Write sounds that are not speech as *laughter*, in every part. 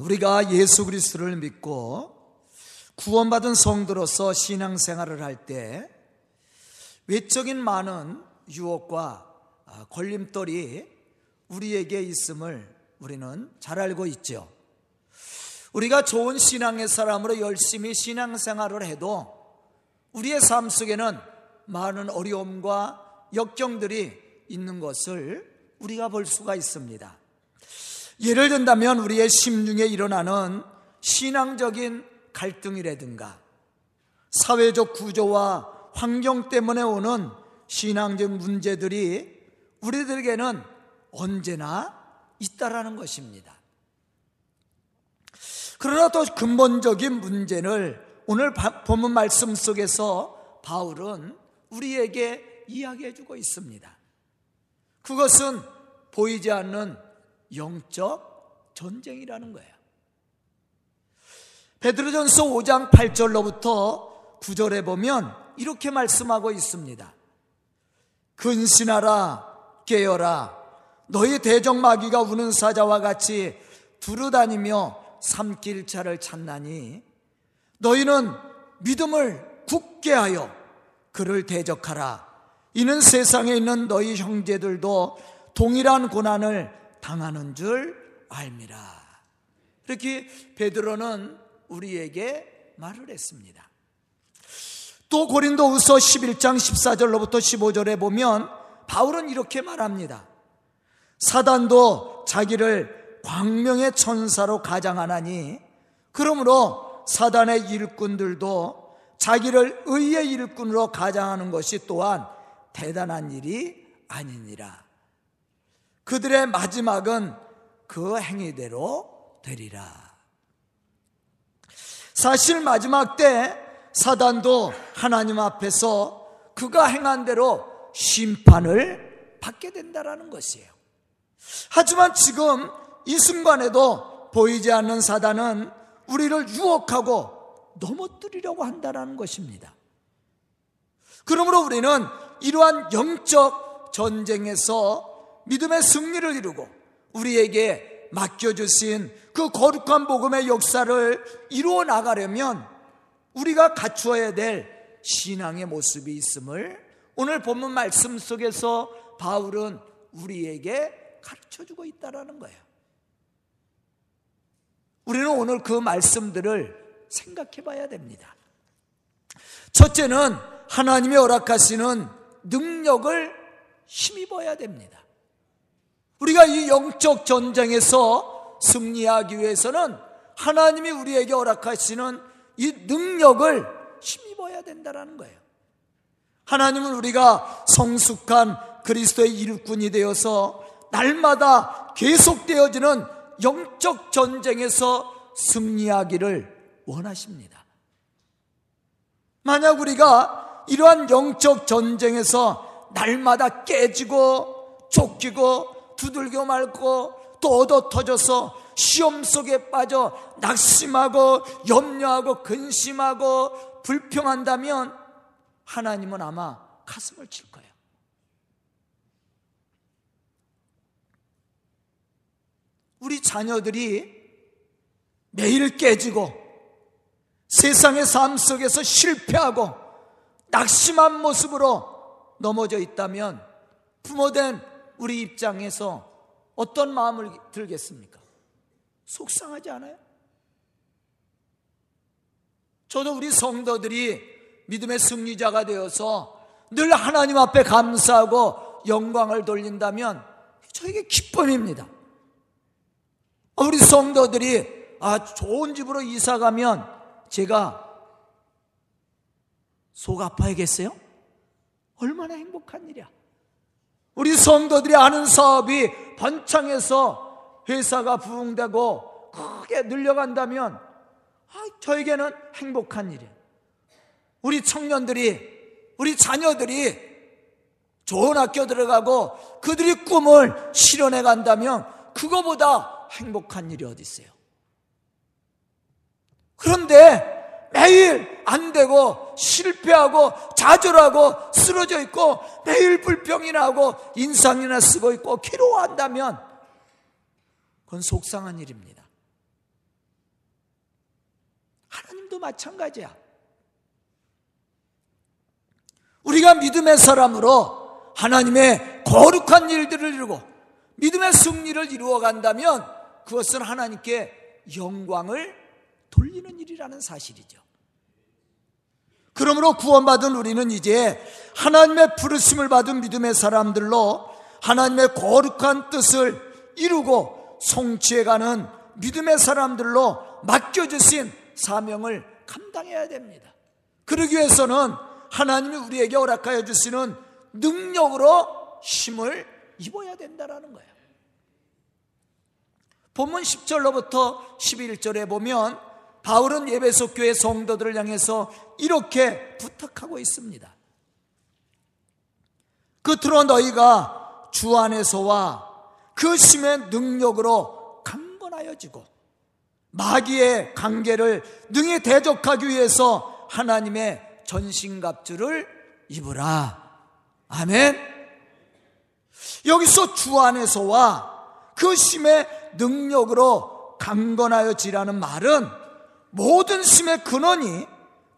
우리가 예수 그리스도를 믿고 구원받은 성도로서 신앙생활을 할 때 외적인 많은 유혹과 아, 걸림돌이 우리에게 있음을 우리는 잘 알고 있죠. 우리가 좋은 신앙의 사람으로 열심히 신앙생활을 해도 우리의 삶 속에는 많은 어려움과 역경들이 있는 것을 우리가 볼 수가 있습니다. 예를 든다면 우리의 심중에 일어나는 신앙적인 갈등이라든가 사회적 구조와 환경 때문에 오는 신앙적 문제들이 우리들에게는 언제나 있다라는 것입니다. 그러나 또 근본적인 문제를 오늘 본문 말씀 속에서 바울은 우리에게 이야기해 주고 있습니다. 그것은 보이지 않는 영적 전쟁이라는 거예요. 베드로전서 5장 8절로부터 9절에 보면 이렇게 말씀하고 있습니다. 근신하라 깨어라 너희 대적 마귀가 우는 사자와 같이 두루다니며 삼킬 차를 찾나니 너희는 믿음을 굳게 하여 그를 대적하라 이는 세상에 있는 너희 형제들도 동일한 고난을 당하는 줄 알미라 이렇게 베드로는 우리에게 말을 했습니다 또 고린도후서 11장 14절로부터 15절에 보면 바울은 이렇게 말합니다. 사단도 자기를 광명의 천사로 가장하나니 그러므로 사단의 일꾼들도 자기를 의의 일꾼으로 가장하는 것이 또한 대단한 일이 아니니라. 그들의 마지막은 그 행위대로 되리라. 사실 마지막 때 사단도 하나님 앞에서 그가 행한 대로 심판을 받게 된다라는 것이에요. 하지만 지금 이 순간에도 보이지 않는 사단은 우리를 유혹하고 넘어뜨리려고 한다라는 것입니다. 그러므로 우리는 이러한 영적 전쟁에서 믿음의 승리를 이루고 우리에게 맡겨주신 그 거룩한 복음의 역사를 이루어 나가려면 우리가 갖추어야 될 신앙의 모습이 있음을 오늘 본문 말씀 속에서 바울은 우리에게 가르쳐 주고 있다라는 거예요. 우리는 오늘 그 말씀들을 생각해 봐야 됩니다. 첫째는 하나님이 허락하시는 능력을 힘입어야 됩니다. 우리가 이 영적 전쟁에서 승리하기 위해서는 하나님이 우리에게 허락하시는 이 능력을 힘입어야 된다는 거예요. 하나님은 우리가 성숙한 그리스도의 일꾼이 되어서 날마다 계속되어지는 영적 전쟁에서 승리하기를 원하십니다. 만약 우리가 이러한 영적 전쟁에서 날마다 깨지고 쫓기고 두들겨 말고 또 얻어 터져서 시험 속에 빠져 낙심하고 염려하고 근심하고 불평한다면 하나님은 아마 가슴을 칠 거예요. 우리 자녀들이 매일 깨지고 세상의 삶 속에서 실패하고 낙심한 모습으로 넘어져 있다면 부모된 우리 입장에서 어떤 마음을 들겠습니까? 속상하지 않아요? 저도 우리 성도들이 믿음의 승리자가 되어서 늘 하나님 앞에 감사하고 영광을 돌린다면 저에게 기쁨입니다. 우리 성도들이 아 좋은 집으로 이사 가면 제가 속 아파야겠어요? 얼마나 행복한 일이야. 우리 성도들이 아는 사업이 번창해서 회사가 부흥되고 크게 늘려간다면 아, 저에게는 행복한 일이에요. 우리 청년들이, 우리 자녀들이 좋은 학교 들어가고 그들이 꿈을 실현해 간다면 그거보다 행복한 일이 어디 있어요? 그런데 매일 안 되고 실패하고 좌절하고 쓰러져 있고 매일 불평이나 하고 인상이나 쓰고 있고 괴로워한다면 그건 속상한 일입니다. 우리들도 마찬가지야. 우리가 믿음의 사람으로 하나님의 거룩한 일들을 이루고 믿음의 승리를 이루어 간다면 그것은 하나님께 영광을 돌리는 일이라는 사실이죠. 그러므로 구원받은 우리는 이제 하나님의 부르심을 받은 믿음의 사람들로 하나님의 거룩한 뜻을 이루고 성취해가는 믿음의 사람들로 맡겨주신 사명을 감당해야 됩니다. 그러기 위해서는 하나님이 우리에게 허락하여 주시는 능력으로 힘을 입어야 된다는 거예요. 본문 10절로부터 11절에 보면 바울은 예배소 교회 성도들을 향해서 이렇게 부탁하고 있습니다. 끝으로 너희가 주 안에서와 그 심의 능력으로 강건하여지고 마귀의 관계를 능히 대적하기 위해서 하나님의 전신갑주를 입으라. 아멘. 여기서 주 안에서와 그 심의 능력으로 강건하여지라는 말은 모든 심의 근원이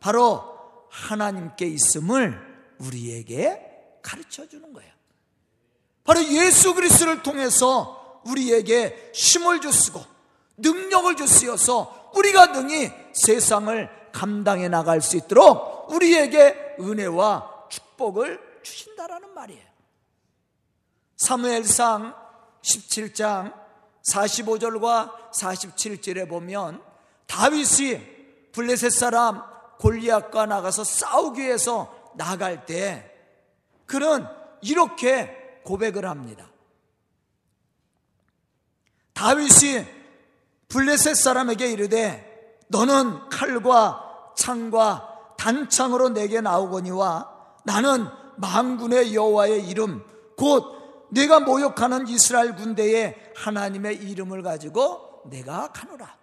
바로 하나님께 있음을 우리에게 가르쳐 주는 거예요. 바로 예수 그리스도를 통해서 우리에게 힘을 주시고 능력을 주시어서 우리가 능히 세상을 감당해 나갈 수 있도록 우리에게 은혜와 축복을 주신다라는 말이에요. 사무엘상 17장 45절과 47절에 보면 다윗이 블레셋 사람 골리앗과 나가서 싸우기 위해서 나갈 때 그는 이렇게 고백을 합니다. 다윗이 블레셋 사람에게 이르되 너는 칼과 창과 단창으로 내게 나오거니와 나는 망군의 여호와의 이름 곧 내가 모욕하는 이스라엘 군대의 하나님의 이름을 가지고 내가 가노라.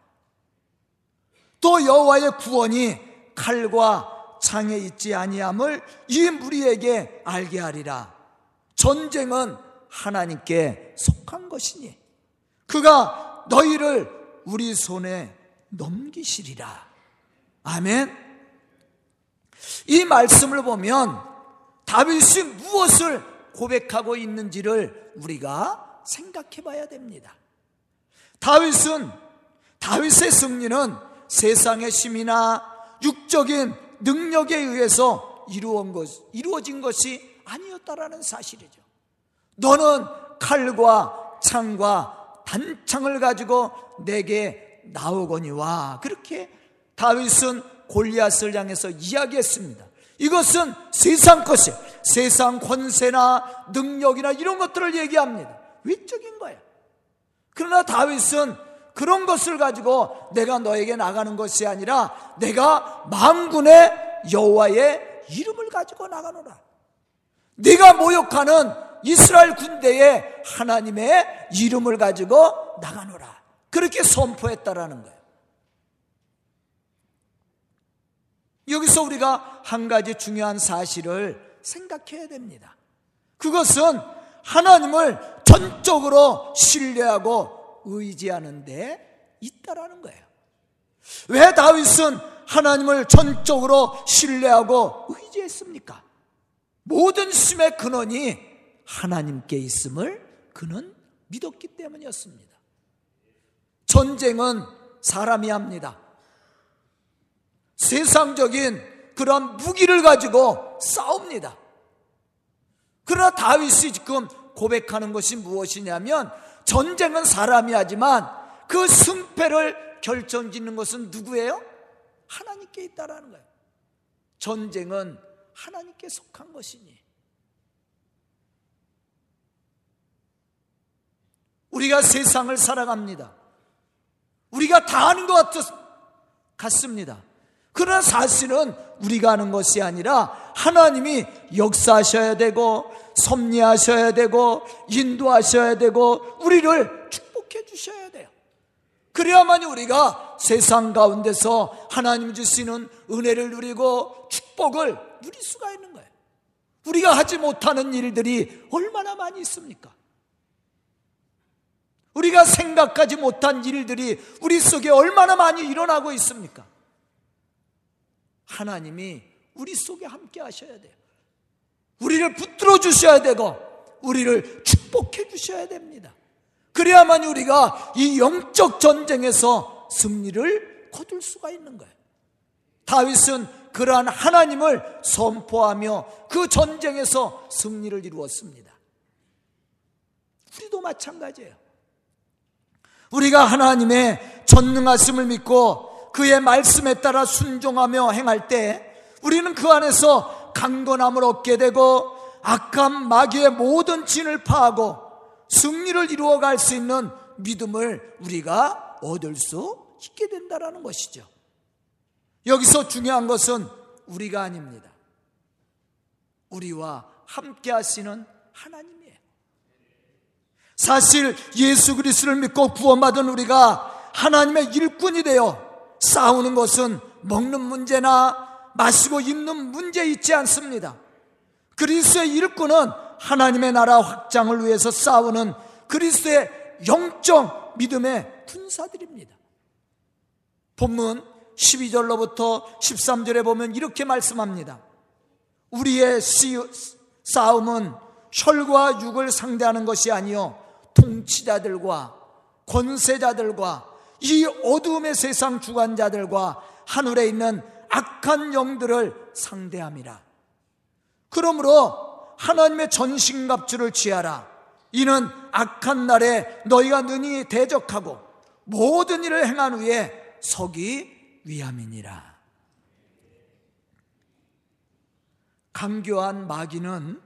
또 여호와의 구원이 칼과 창에 있지 아니함을 이 무리에게 알게 하리라. 전쟁은 하나님께 속한 것이니 그가 너희를 우리 손에 넘기시리라. 아멘. 이 말씀을 보면 다윗이 무엇을 고백하고 있는지를 우리가 생각해 봐야 됩니다. 다윗은 다윗의 승리는 세상의 힘이나 육적인 능력에 의해서 이루어진, 것, 이루어진 것이 아니었다라는 사실이죠. 너는 칼과 창과 단창을 가지고 내게 나오거니와 그렇게 다윗은 골리앗을 향해서 이야기했습니다. 이것은 세상 것이 세상 권세나 능력이나 이런 것들을 얘기합니다. 외적인 거예요. 그러나 다윗은 그런 것을 가지고 내가 너에게 나가는 것이 아니라 내가 망군의 여호와의 이름을 가지고 나가노라. 네가 모욕하는 이스라엘 군대의 하나님의 이름을 가지고 나가노라. 그렇게 선포했다라는 거예요. 여기서 우리가 한 가지 중요한 사실을 생각해야 됩니다. 그것은 하나님을 전적으로 신뢰하고 의지하는 데 있다라는 거예요. 왜 다윗은 하나님을 전적으로 신뢰하고 의지했습니까? 모든 심의 근원이 하나님께 있음을 그는 믿었기 때문이었습니다. 전쟁은 사람이 합니다. 세상적인 그런 무기를 가지고 싸웁니다. 그러나 다윗이 지금 고백하는 것이 무엇이냐면 전쟁은 사람이 하지만 그 승패를 결정짓는 것은 누구예요? 하나님께 있다라는 거예요. 전쟁은 하나님께 속한 것이니. 우리가 세상을 살아갑니다. 우리가 다 아는 것 같습니다. 그러나 사실은 우리가 아는 것이 아니라 하나님이 역사하셔야 되고 섭리하셔야 되고 인도하셔야 되고 우리를 축복해 주셔야 돼요. 그래야만 우리가 세상 가운데서 하나님 주시는 은혜를 누리고 축복을 누릴 수가 있는 거예요. 우리가 하지 못하는 일들이 얼마나 많이 있습니까? 우리가 생각하지 못한 일들이 우리 속에 얼마나 많이 일어나고 있습니까? 하나님이 우리 속에 함께 하셔야 돼요. 우리를 붙들어 주셔야 되고 우리를 축복해 주셔야 됩니다. 그래야만 우리가 이 영적 전쟁에서 승리를 거둘 수가 있는 거예요. 다윗은 그러한 하나님을 선포하며 그 전쟁에서 승리를 이루었습니다. 우리도 마찬가지예요. 우리가 하나님의 전능하심을 믿고 그의 말씀에 따라 순종하며 행할 때 우리는 그 안에서 강건함을 얻게 되고 악한 마귀의 모든 진을 파하고 승리를 이루어갈 수 있는 믿음을 우리가 얻을 수 있게 된다는 것이죠. 여기서 중요한 것은 우리가 아닙니다. 우리와 함께 하시는 하나님이에요. 사실 예수 그리스도를 믿고 구원받은 우리가 하나님의 일꾼이 되어 싸우는 것은 먹는 문제나 마시고 입는 문제 있지 않습니다. 그리스도의 일꾼은 하나님의 나라 확장을 위해서 싸우는 그리스도의 영적 믿음의 군사들입니다. 본문 12절로부터 13절에 보면 이렇게 말씀합니다. 우리의 싸움은 혈과 육을 상대하는 것이 아니요 통치자들과 권세자들과 이 어둠의 세상 주관자들과 하늘에 있는 악한 영들을 상대함이라. 그러므로 하나님의 전신갑주를 취하라. 이는 악한 날에 너희가 능히 대적하고 모든 일을 행한 후에 서기 위함이니라. 강교한 마귀는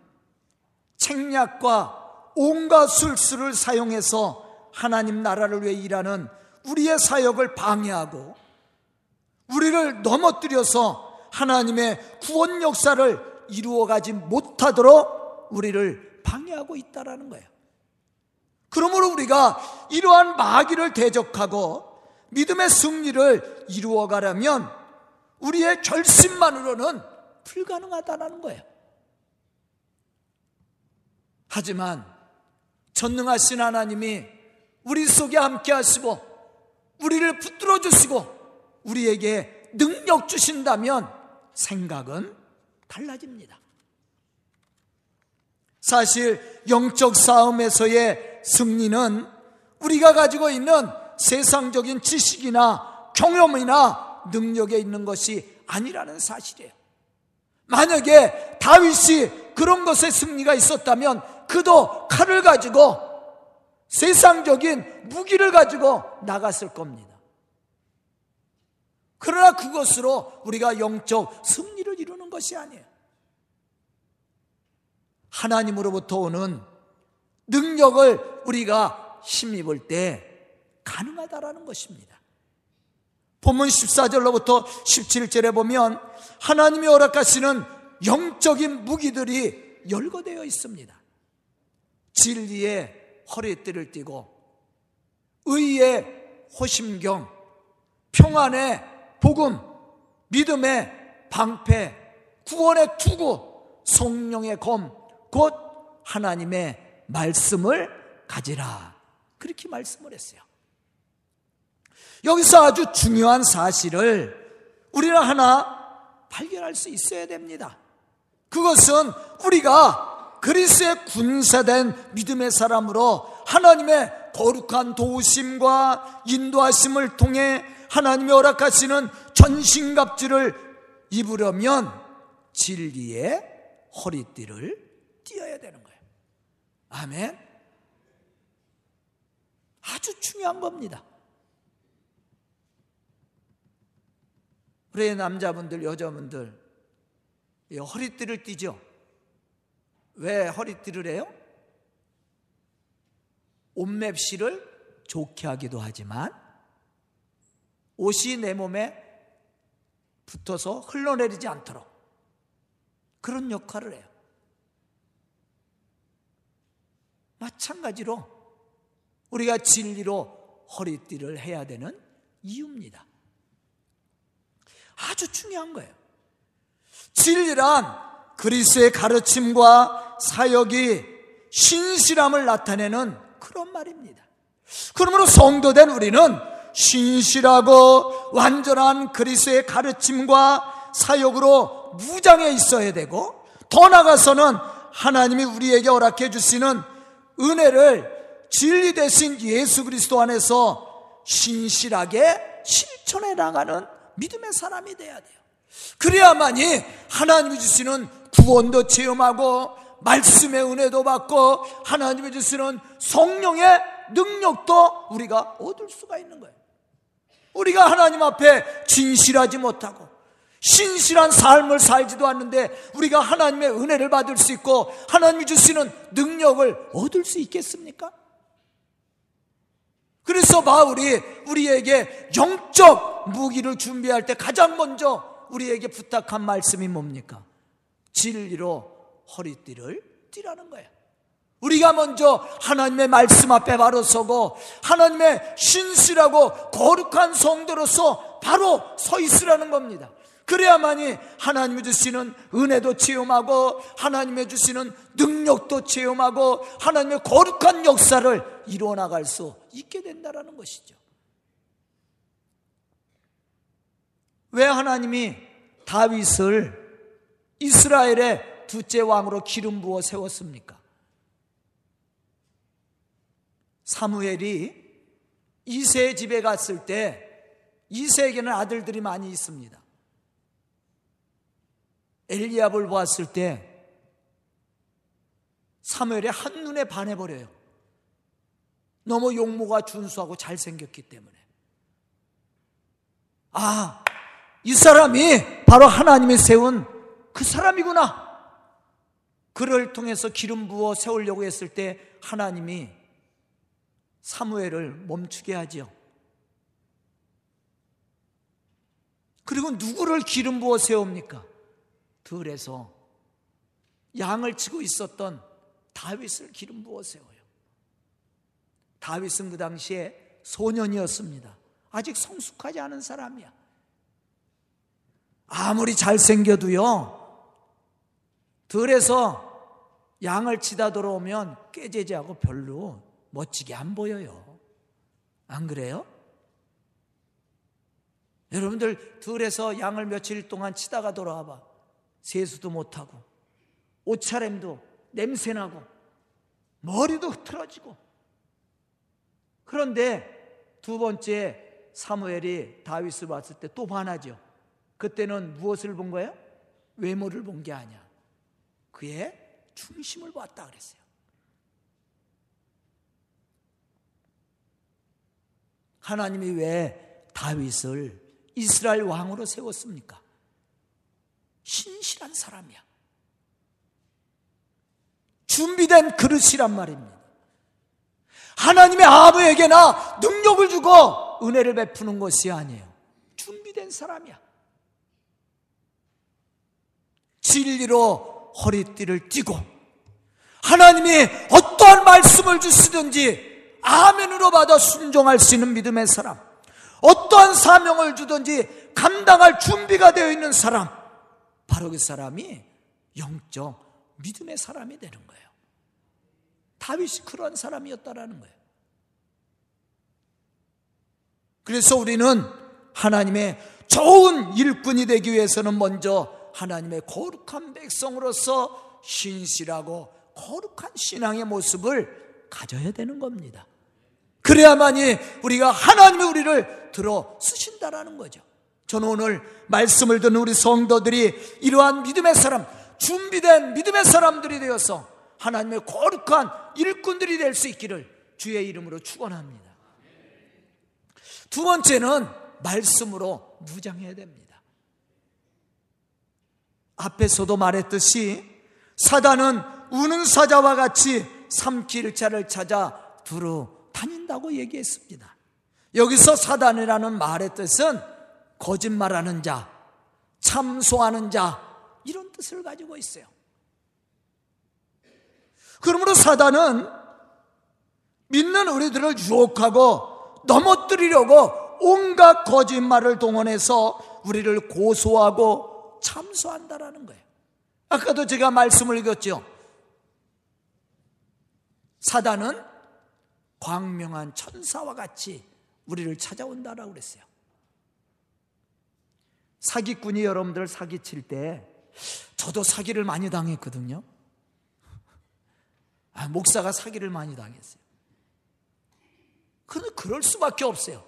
책략과 온갖 술수를 사용해서 하나님 나라를 위해 일하는 우리의 사역을 방해하고 우리를 넘어뜨려서 하나님의 구원 역사를 이루어가지 못하도록 우리를 방해하고 있다라는 거예요. 그러므로 우리가 이러한 마귀를 대적하고 믿음의 승리를 이루어가려면 우리의 결심만으로는 불가능하다는 거예요. 하지만 전능하신 하나님이 우리 속에 함께 하시고 우리를 붙들어 주시고 우리에게 능력 주신다면 생각은 달라집니다. 사실 영적 싸움에서의 승리는 우리가 가지고 있는 세상적인 지식이나 경험이나 능력에 있는 것이 아니라는 사실이에요. 만약에 다윗이 그런 것에 승리가 있었다면 그도 칼을 가지고 세상적인 무기를 가지고 나갔을 겁니다. 그러나 그것으로 우리가 영적 승리를 이루는 것이 아니에요. 하나님으로부터 오는 능력을 우리가 힘입을 때 가능하다라는 것입니다. 본문 14절로부터 17절에 보면 하나님이 허락하시는 영적인 무기들이 열거되어 있습니다. 진리의 허리띠를 띠고 의의 호심경, 평안의 복음, 믿음의 방패, 구원의 투구, 성령의 검, 곧 하나님의 말씀을 가지라. 그렇게 말씀을 했어요. 여기서 아주 중요한 사실을 우리는 하나 발견할 수 있어야 됩니다. 그것은 우리가 그리스의 군사된 믿음의 사람으로 하나님의 거룩한 도우심과 인도하심을 통해 하나님이 허락하시는 전신갑주를 입으려면 진리의 허리띠를 띄어야 되는 거예요. 아멘. 아주 중요한 겁니다. 우리 남자분들, 여자분들, 허리띠를 띠죠? 왜 허리띠를 해요? 옷맵시를 좋게 하기도 하지만 옷이 내 몸에 붙어서 흘러내리지 않도록 그런 역할을 해요. 마찬가지로 우리가 진리로 허리띠를 해야 되는 이유입니다. 아주 중요한 거예요. 진리란 그리스의 가르침과 사역이 신실함을 나타내는 그런 말입니다. 그러므로 성도된 우리는 신실하고 완전한 그리스의 가르침과 사역으로 무장해 있어야 되고 더 나아가서는 하나님이 우리에게 허락해 주시는 은혜를 진리 대신 예수 그리스도 안에서 신실하게 실천해 나가는 믿음의 사람이 돼야 돼요. 그래야만이 하나님이 주시는 구원도 체험하고 말씀의 은혜도 받고 하나님이 주시는 성령의 능력도 우리가 얻을 수가 있는 거예요. 우리가 하나님 앞에 진실하지 못하고 신실한 삶을 살지도 않는데 우리가 하나님의 은혜를 받을 수 있고 하나님이 주시는 능력을 얻을 수 있겠습니까? 그래서 바울이 우리에게 영적 무기를 준비할 때 가장 먼저 우리에게 부탁한 말씀이 뭡니까? 진리로 허리띠를 띠라는 거예요. 우리가 먼저 하나님의 말씀 앞에 바로 서고 하나님의 신실하고 거룩한 성도로서 바로 서 있으라는 겁니다. 그래야만이 하나님이 주시는 은혜도 체험하고 하나님의 주시는 능력도 체험하고 하나님의 거룩한 역사를 이루어 나갈 수 있게 된다라는 것이죠. 왜 하나님이 다윗을 이스라엘의 둘째 왕으로 기름 부어 세웠습니까? 사무엘이 이세 집에 갔을 때 이세에게는 아들들이 많이 있습니다. 엘리압을 보았을 때 사무엘이 한눈에 반해버려요. 너무 용모가 준수하고 잘생겼기 때문에. 아, 이 사람이 바로 하나님이 세운 그 사람이구나. 그를 통해서 기름 부어 세우려고 했을 때 하나님이 사무엘을 멈추게 하지요. 그리고 누구를 기름 부어 세웁니까? 들에서 양을 치고 있었던 다윗을 기름 부어 세워요. 다윗은 그 당시에 소년이었습니다. 아직 성숙하지 않은 사람이야. 아무리 잘생겨도요, 들에서 양을 치다 들어오면 깨제지하고 별로 멋지게 안 보여요. 안 그래요? 여러분들 들에서 양을 며칠 동안 치다가 돌아와 봐. 세수도 못하고 옷차림도 냄새나고 머리도 흐트러지고 그런데 두 번째 사무엘이 다윗을 봤을 때 또 반하죠. 그때는 무엇을 본 거예요? 외모를 본 게 아니야. 그의 중심을 봤다 그랬어요. 하나님이 왜 다윗을 이스라엘 왕으로 세웠습니까? 신실한 사람이야. 준비된 그릇이란 말입니다. 하나님의 아버에게나 능력을 주고 은혜를 베푸는 것이 아니에요. 준비된 사람이야. 진리로 허리띠를 띠고 하나님이 어떠한 말씀을 주시든지 아멘으로 받아 순종할 수 있는 믿음의 사람. 어떠한 사명을 주든지 감당할 준비가 되어 있는 사람. 바로 그 사람이 영적 믿음의 사람이 되는 거예요. 다윗이 그런 사람이었다라는 거예요. 그래서 우리는 하나님의 좋은 일꾼이 되기 위해서는 먼저 하나님의 거룩한 백성으로서 신실하고 거룩한 신앙의 모습을 가져야 되는 겁니다. 그래야만이 우리가 하나님이 우리를 들어 쓰신다라는 거죠. 저는 오늘 말씀을 듣는 우리 성도들이 이러한 믿음의 사람, 준비된 믿음의 사람들이 되어서 하나님의 거룩한 일꾼들이 될 수 있기를 주의 이름으로 축원합니다. 두 번째는 말씀으로 무장해야 됩니다. 앞에서도 말했듯이 사단은 우는 사자와 같이 삼킬 자를 찾아 두루 다닌다고 얘기했습니다. 여기서 사단이라는 말의 뜻은 거짓말하는 자, 참소하는 자, 이런 뜻을 가지고 있어요. 그러므로 사단은 믿는 우리들을 유혹하고 넘어뜨리려고 온갖 거짓말을 동원해서 우리를 고소하고 참소한다라는 거예요. 아까도 제가 말씀을 읽었죠. 사단은 광명한 천사와 같이 우리를 찾아온다라고 그랬어요. 사기꾼이 여러분들 사기칠 때 저도 사기를 많이 당했거든요. 아, 목사가 사기를 많이 당했어요. 근데 그럴 수밖에 없어요.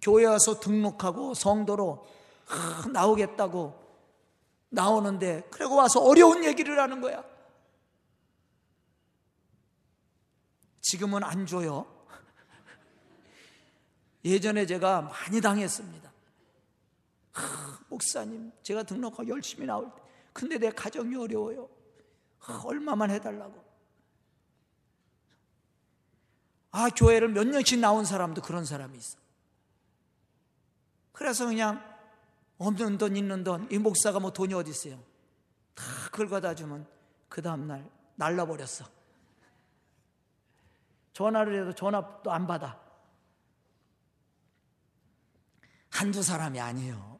교회 와서 등록하고 성도로 아, 나오겠다고 나오는데 그리고 와서 어려운 얘기를 하는 거야. 지금은 안 줘요. *laughs* 예전에 제가 많이 당했습니다. 아, 목사님, 제가 등록하고 열심히 나올 때, 근데 내 가정이 어려워요. 아, 얼마만 해달라고. 아, 교회를 몇 년씩 나온 사람도 그런 사람이 있어. 그래서 그냥 없는 돈 있는 돈, 이 목사가 뭐 돈이 어디 있어요? 다 긁어다 주면 그 다음날 날라버렸어. 전화를 해도 전화도 안 받아. 한두 사람이 아니에요.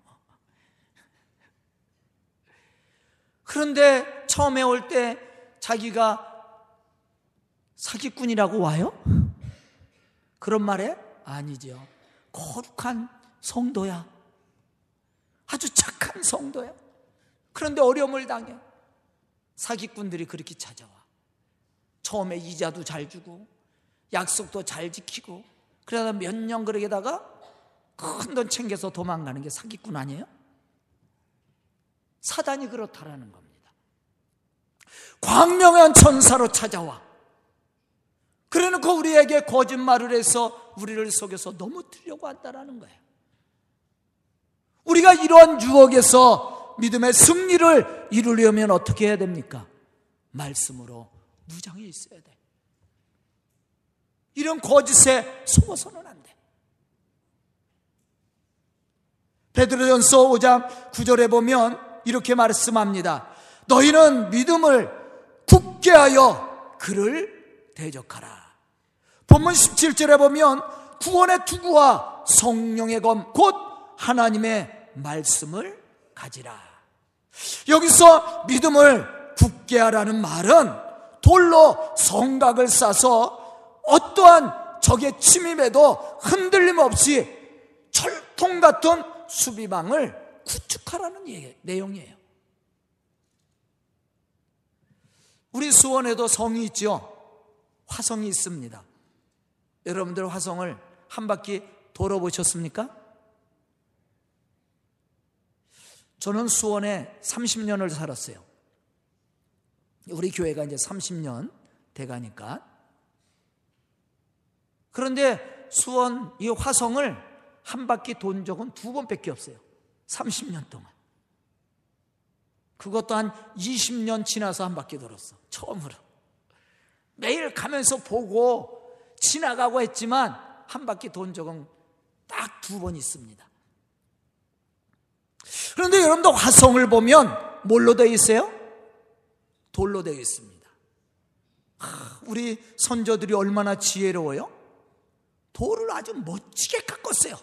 그런데 처음에 올 때 자기가 사기꾼이라고 와요? 그런 말에 아니죠. 거룩한 성도야. 아주 착한 성도야. 그런데 어려움을 당해. 사기꾼들이 그렇게 찾아와. 처음에 이자도 잘 주고, 약속도 잘 지키고, 그러다 몇 년 그러게다가 큰 돈 챙겨서 도망가는 게 사기꾼 아니에요? 사단이 그렇다라는 겁니다. 광명한 천사로 찾아와. 그래 놓고 우리에게 거짓말을 해서 우리를 속여서 넘어뜨려고 한다라는 거예요. 우리가 이러한 유혹에서 믿음의 승리를 이루려면 어떻게 해야 됩니까? 말씀으로 무장해 있어야 돼. 이런 거짓에 속어서는 안 돼. 베드로전서 5장 9절에 보면 이렇게 말씀합니다. 너희는 믿음을 굳게 하여 그를 대적하라. 본문 17절에 보면 구원의 투구와 성령의 검, 곧 하나님의 말씀을 가지라. 여기서 믿음을 굳게 하라는 말은 돌로 성각을 싸서 어떠한 적의 침입에도 흔들림 없이 철통 같은 수비망을 구축하라는 내용이에요. 우리 수원에도 성이 있죠. 화성이 있습니다. 여러분들 화성을 한 바퀴 돌아보셨습니까? 저는 수원에 30년을 살았어요. 우리 교회가 이제 30년 돼가니까. 그런데 수원 이 화성을 한 바퀴 돈 적은 두 번밖에 없어요. 30년 동안. 그것도 한 20년 지나서 한 바퀴 돌았어. 처음으로. 매일 가면서 보고 지나가고 했지만 한 바퀴 돈 적은 딱 두 번 있습니다. 그런데 여러분도 화성을 보면 뭘로 되어 있어요? 돌로 되어 있습니다. 우리 선조들이 얼마나 지혜로워요? 돌을 아주 멋지게 깎았어요.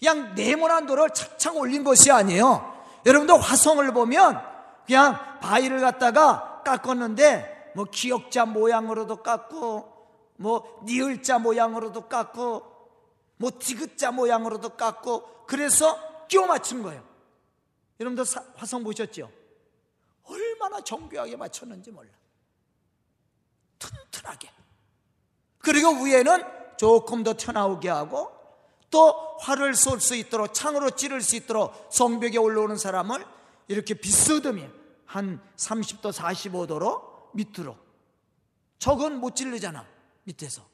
그냥 네모난 돌을 착착 올린 것이 아니에요. 여러분도 화성을 보면 그냥 바위를 갖다가 깎았는데 뭐 기역자 모양으로도 깎고 뭐 니을자 모양으로도 깎고 뭐 디귿자 모양으로도 깎고 그래서 끼워 맞춘 거예요. 여러분들 화성 보셨죠? 얼마나 정교하게 맞췄는지 몰라. 튼튼하게. 그리고 위에는 조금 더 튀어나오게 하고 또 활을 쏠 수 있도록 창으로 찌를 수 있도록 성벽에 올라오는 사람을 이렇게 비스듬히 한 30도 45도로 밑으로 적은 못 찌르잖아 밑에서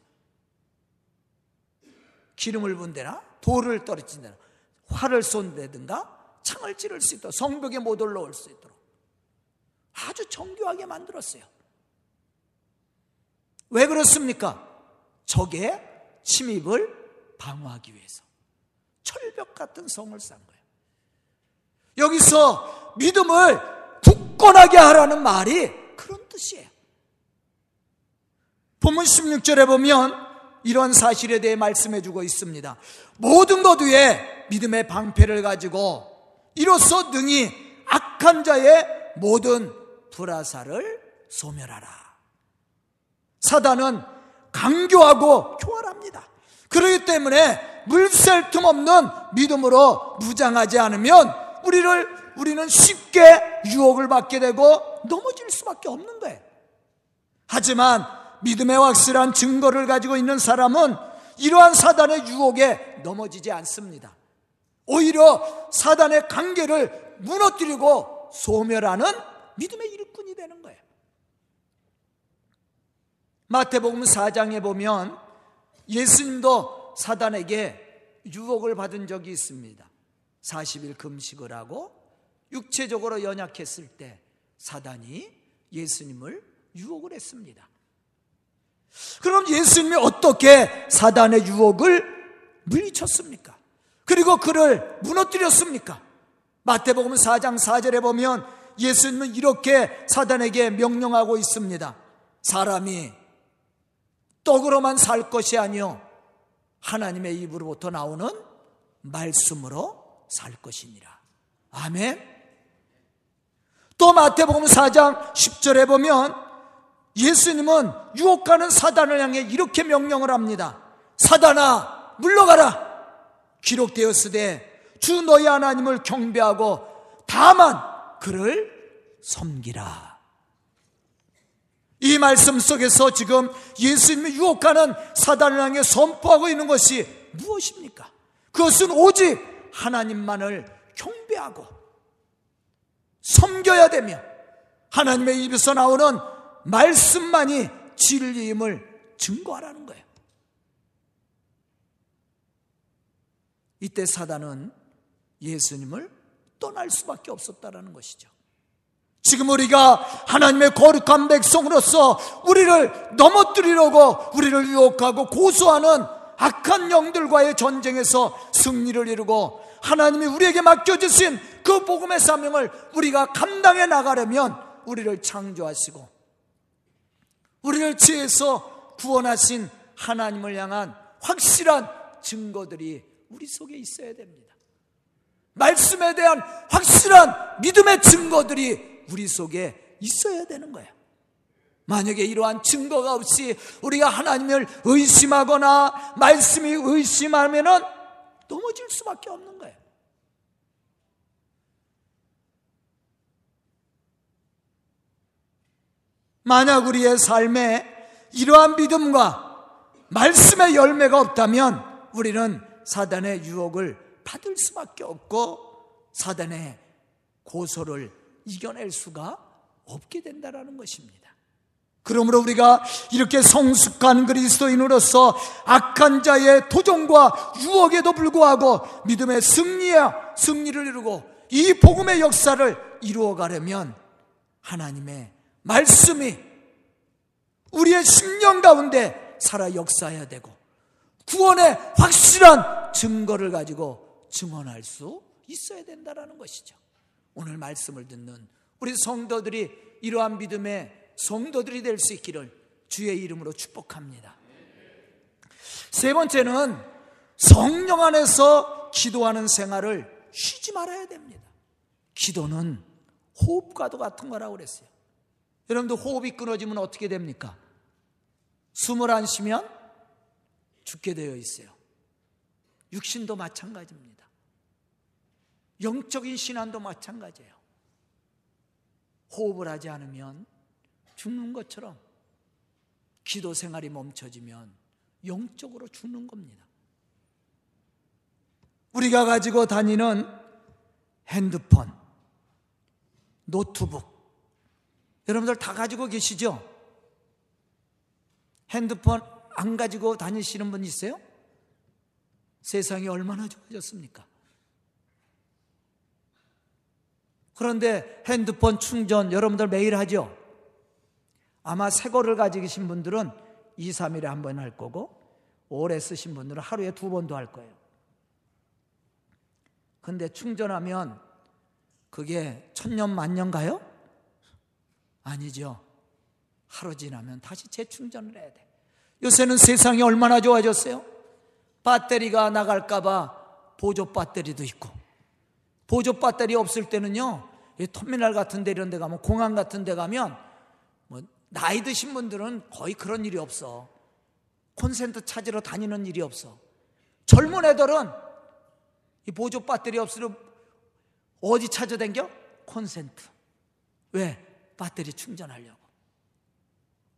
기름을 분대나 돌을 떨어진다나 활을 쏜다든가 창을 찌를 수 있도록 성벽에 못 올라올 수 있도록 아주 정교하게 만들었어요. 왜 그렇습니까? 적의 침입을 방어하기 위해서 철벽 같은 성을 쌓은 거예요. 여기서 믿음을 굳건하게 하라는 말이 그런 뜻이에요. 본문 16절에 보면 이런 사실에 대해 말씀해 주고 있습니다. 모든 것 위에 믿음의 방패를 가지고 이로써 능히 악한 자의 모든 불화사를 소멸하라. 사단은 강교하고 교활합니다. 그렇기 때문에 물샐 틈 없는 믿음으로 무장하지 않으면 우리를 우리는 쉽게 유혹을 받게 되고 넘어질 수밖에 없는 거예요. 하지만 믿음의 확실한 증거를 가지고 있는 사람은 이러한 사단의 유혹에 넘어지지 않습니다. 오히려 사단의 관계를 무너뜨리고 소멸하는 믿음의 일꾼이 되는 거예요. 마태복음 4장에 보면 예수님도 사단에게 유혹을 받은 적이 있습니다. 40일 금식을 하고 육체적으로 연약했을 때 사단이 예수님을 유혹을 했습니다. 그럼 예수님이 어떻게 사단의 유혹을 물리쳤습니까? 그리고 그를 무너뜨렸습니까? 마태복음 4장 4절에 보면 예수님은 이렇게 사단에게 명령하고 있습니다. 사람이 떡으로만 살 것이 아니요 하나님의 입으로부터 나오는 말씀으로 살 것이니라. 아멘. 또 마태복음 4장 10절에 보면 예수님은 유혹하는 사단을 향해 이렇게 명령을 합니다. 사단아 물러가라. 기록되었으되 주 너희 하나님을 경배하고 다만 그를 섬기라. 이 말씀 속에서 지금 예수님이 유혹하는 사단을 향해 선포하고 있는 것이 무엇입니까? 그것은 오직 하나님만을 경배하고 섬겨야 되며 하나님의 입에서 나오는 말씀만이 진리임을 증거하라는 거예요. 이때 사단은 예수님을 떠날 수밖에 없었다라는 것이죠. 지금 우리가 하나님의 거룩한 백성으로서 우리를 넘어뜨리려고 우리를 유혹하고 고소하는 악한 영들과의 전쟁에서 승리를 이루고 하나님이 우리에게 맡겨주신 그 복음의 사명을 우리가 감당해 나가려면 우리를 창조하시고 우리를 지혜에서 구원하신 하나님을 향한 확실한 증거들이 우리 속에 있어야 됩니다. 말씀에 대한 확실한 믿음의 증거들이 우리 속에 있어야 되는 거예요. 만약에 이러한 증거가 없이 우리가 하나님을 의심하거나 말씀이 의심하면은 넘어질 수밖에 없는 거예요. 만약 우리의 삶에 이러한 믿음과 말씀의 열매가 없다면 우리는 사단의 유혹을 받을 수밖에 없고 사단의 고소를 이겨낼 수가 없게 된다라는 것입니다. 그러므로 우리가 이렇게 성숙한 그리스도인으로서 악한 자의 도전과 유혹에도 불구하고 믿음의 승리야 승리를 이루고 이 복음의 역사를 이루어 가려면 하나님의 말씀이 우리의 심령 가운데 살아 역사해야 되고 구원의 확실한 증거를 가지고 증언할 수 있어야 된다라는 것이죠. 오늘 말씀을 듣는 우리 성도들이 이러한 믿음의 성도들이 될 수 있기를 주의 이름으로 축복합니다. 세 번째는 성령 안에서 기도하는 생활을 쉬지 말아야 됩니다. 기도는 호흡과도 같은 거라고 그랬어요. 여러분들 호흡이 끊어지면 어떻게 됩니까? 숨을 안 쉬면 죽게 되어 있어요. 육신도 마찬가지입니다. 영적인 신앙도 마찬가지예요. 호흡을 하지 않으면 죽는 것처럼 기도 생활이 멈춰지면 영적으로 죽는 겁니다. 우리가 가지고 다니는 핸드폰, 노트북, 여러분들 다 가지고 계시죠? 핸드폰 안 가지고 다니시는 분 있어요? 세상이 얼마나 좋아졌습니까? 그런데 핸드폰 충전 여러분들 매일 하죠? 아마 새 거를 가지고 계신 분들은 2, 3일에 한 번 할 거고 오래 쓰신 분들은 하루에 두 번도 할 거예요. 근데 충전하면 그게 천년 만년 가요? 아니죠. 하루 지나면 다시 재충전을 해야 돼. 요새는 세상이 얼마나 좋아졌어요? 배터리가 나갈까봐 보조 배터리도 있고 보조 배터리 없을 때는요, 터미널 같은 데 이런 데 가면, 공항 같은 데 가면, 뭐, 나이 드신 분들은 거의 그런 일이 없어. 콘센트 찾으러 다니는 일이 없어. 젊은 애들은 이 보조 배터리 없으면 어디 찾아댕겨? 콘센트. 왜? 배터리 충전하려고.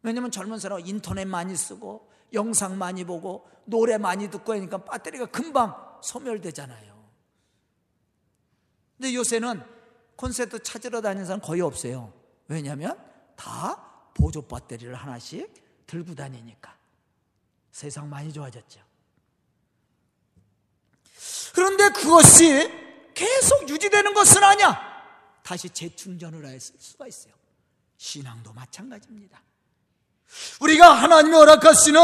왜냐면 젊은 사람은 인터넷 많이 쓰고 영상 많이 보고 노래 많이 듣고 하니까 배터리가 금방 소멸되잖아요. 근데 요새는 콘센트 찾으러 다니는 사람 거의 없어요. 왜냐하면 다 보조 배터리를 하나씩 들고 다니니까. 세상 많이 좋아졌죠. 그런데 그것이 계속 유지되는 것은 아니야. 다시 재충전을 했을 수가 있어요. 신앙도 마찬가지입니다. 우리가 하나님이 허락하시는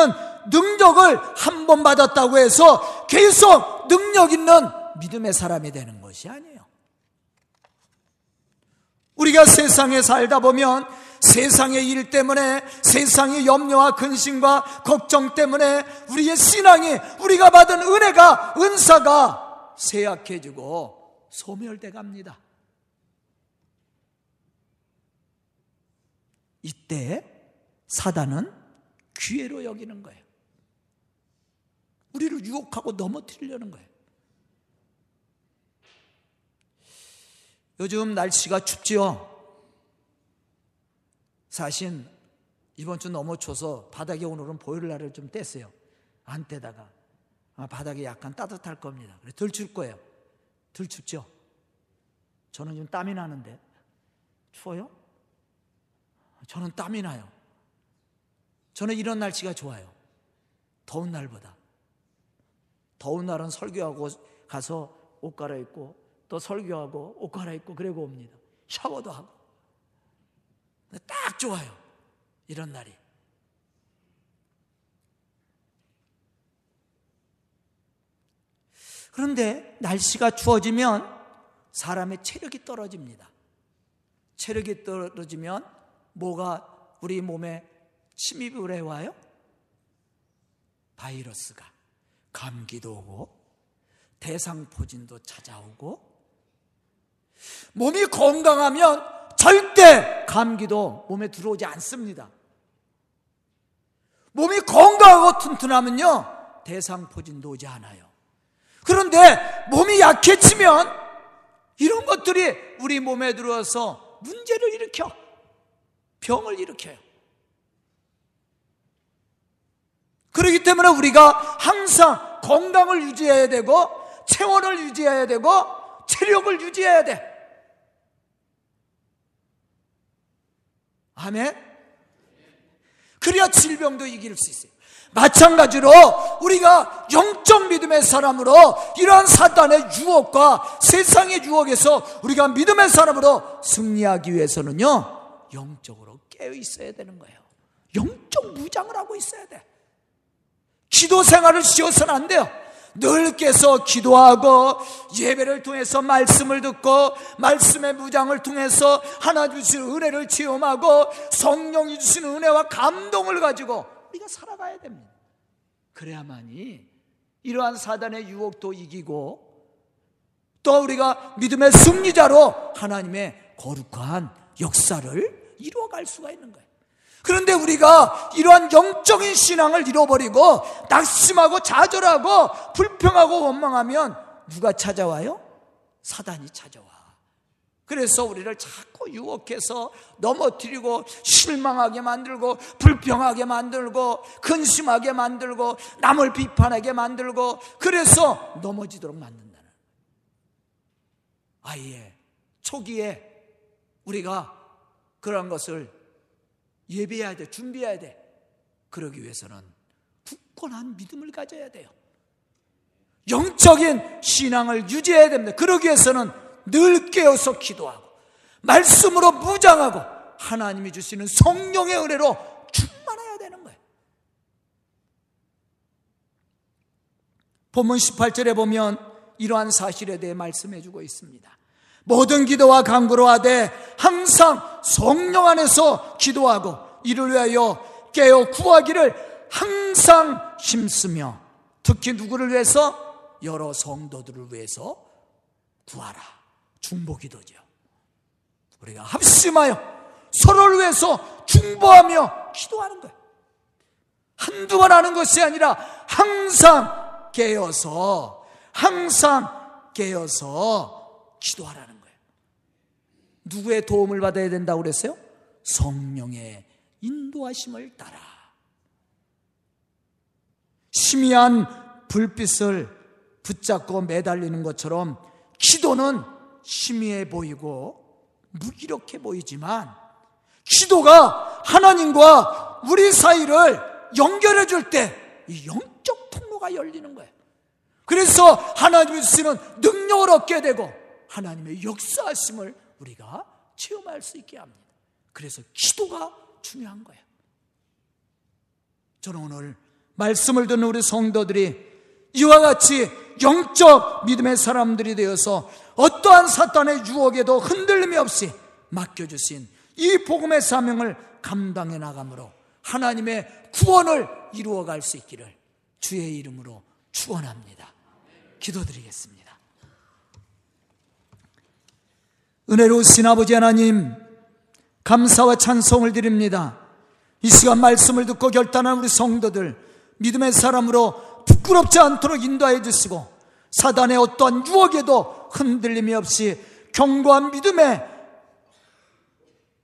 능력을 한 번 받았다고 해서 계속 능력 있는 믿음의 사람이 되는 것이 아니에요. 우리가 세상에 살다 보면 세상의 일 때문에 세상의 염려와 근심과 걱정 때문에 우리의 신앙이 우리가 받은 은혜가 은사가 쇠약해지고 소멸돼 갑니다. 이때 사단은 기회로 여기는 거예요. 우리를 유혹하고 넘어뜨리려는 거예요. 요즘 날씨가 춥지요? 사실 이번 주 너무 추워서 바닥에 오늘은 보일러를 좀 뗐어요. 안 떼다가 아, 바닥이 약간 따뜻할 겁니다. 그래 덜 춥 거예요. 덜 춥죠? 저는 좀 땀이 나는데 추워요? 저는 땀이 나요. 저는 이런 날씨가 좋아요. 더운 날보다. 더운 날은 설교하고 가서 옷 갈아입고 또 설교하고 옷 갈아입고 그러고 옵니다. 샤워도 하고. 딱 좋아요. 이런 날이. 그런데 날씨가 추워지면 사람의 체력이 떨어집니다. 체력이 떨어지면 뭐가 우리 몸에 침입을 해와요? 바이러스가 감기도 오고 대상포진도 찾아오고 몸이 건강하면 절대 감기도 몸에 들어오지 않습니다. 몸이 건강하고 튼튼하면요 대상포진도 오지 않아요. 그런데 몸이 약해지면 이런 것들이 우리 몸에 들어와서 문제를 일으켜 병을 일으켜요. 그렇기 때문에 우리가 항상 건강을 유지해야 되고 체온을 유지해야 되고 체력을 유지해야 돼. 아멘. 그래야 질병도 이길 수 있어요. 마찬가지로 우리가 영적 믿음의 사람으로 이러한 사단의 유혹과 세상의 유혹에서 우리가 믿음의 사람으로 승리하기 위해서는요, 영적으로 깨어 있어야 되는 거예요. 영적 무장을 하고 있어야 돼. 기도 생활을 쉬어서는 안 돼요. 늘 깨서 기도하고 예배를 통해서 말씀을 듣고 말씀의 무장을 통해서 하나 주시는 은혜를 체험하고 성령이 주시는 은혜와 감동을 가지고 우리가 살아가야 됩니다. 그래야만이 이러한 사단의 유혹도 이기고 또 우리가 믿음의 승리자로 하나님의 거룩한 역사를 이루어갈 수가 있는 거예요. 그런데 우리가 이러한 영적인 신앙을 잃어버리고 낙심하고 좌절하고 불평하고 원망하면 누가 찾아와요? 사단이 찾아와. 그래서 우리를 자꾸 유혹해서 넘어뜨리고 실망하게 만들고 불평하게 만들고 근심하게 만들고 남을 비판하게 만들고 그래서 넘어지도록 만든다는 아예 초기에 우리가 그런 것을 예배해야 돼, 준비해야 돼. 그러기 위해서는 굳건한 믿음을 가져야 돼요. 영적인 신앙을 유지해야 됩니다. 그러기 위해서는 늘 깨어서 기도하고 말씀으로 무장하고 하나님이 주시는 성령의 은혜로 충만해야 되는 거예요. 본문 18절에 보면 이러한 사실에 대해 말씀해 주고 있습니다. 모든 기도와 간구로 하되 항상 성령 안에서 기도하고 이를 위하여 깨어 구하기를 항상 힘쓰며 특히 누구를 위해서 여러 성도들을 위해서 구하라 중보 기도죠. 우리가 합심하여 서로를 위해서 중보하며 기도하는 거예요. 한두 번 하는 것이 아니라 항상 깨어서 항상 깨어서 기도하라는. 누구의 도움을 받아야 된다고 그랬어요? 성령의 인도하심을 따라. 희미한 불빛을 붙잡고 매달리는 것처럼 기도는 희미해 보이고 무기력해 보이지만 기도가 하나님과 우리 사이를 연결해 줄 때 이 영적 통로가 열리는 거예요. 그래서 하나님이 주시는 능력을 얻게 되고 하나님의 역사하심을 우리가 체험할 수 있게 합니다. 그래서 기도가 중요한 거예요. 저는 오늘 말씀을 듣는 우리 성도들이 이와 같이 영적 믿음의 사람들이 되어서 어떠한 사탄의 유혹에도 흔들림이 없이 맡겨주신 이 복음의 사명을 감당해 나감으로 하나님의 구원을 이루어갈 수 있기를 주의 이름으로 축원합니다. 기도드리겠습니다. 은혜로우신 아버지 하나님 감사와 찬송을 드립니다. 이 시간 말씀을 듣고 결단한 우리 성도들 믿음의 사람으로 부끄럽지 않도록 인도해 주시고 사단의 어떠한 유혹에도 흔들림이 없이 견고한 믿음의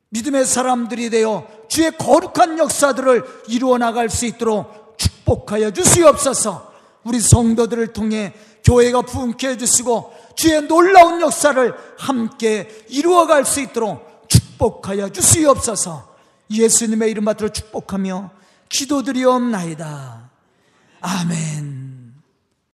믿음의 사람들이 되어 주의 거룩한 역사들을 이루어 나갈 수 있도록 축복하여 주시옵소서. 우리 성도들을 통해 교회가 부흥케 해 주시고 주의 놀라운 역사를 함께 이루어갈 수 있도록 축복하여 주시옵소서. 예수님의 이름 받들어 축복하며 기도드리옵나이다. 아멘.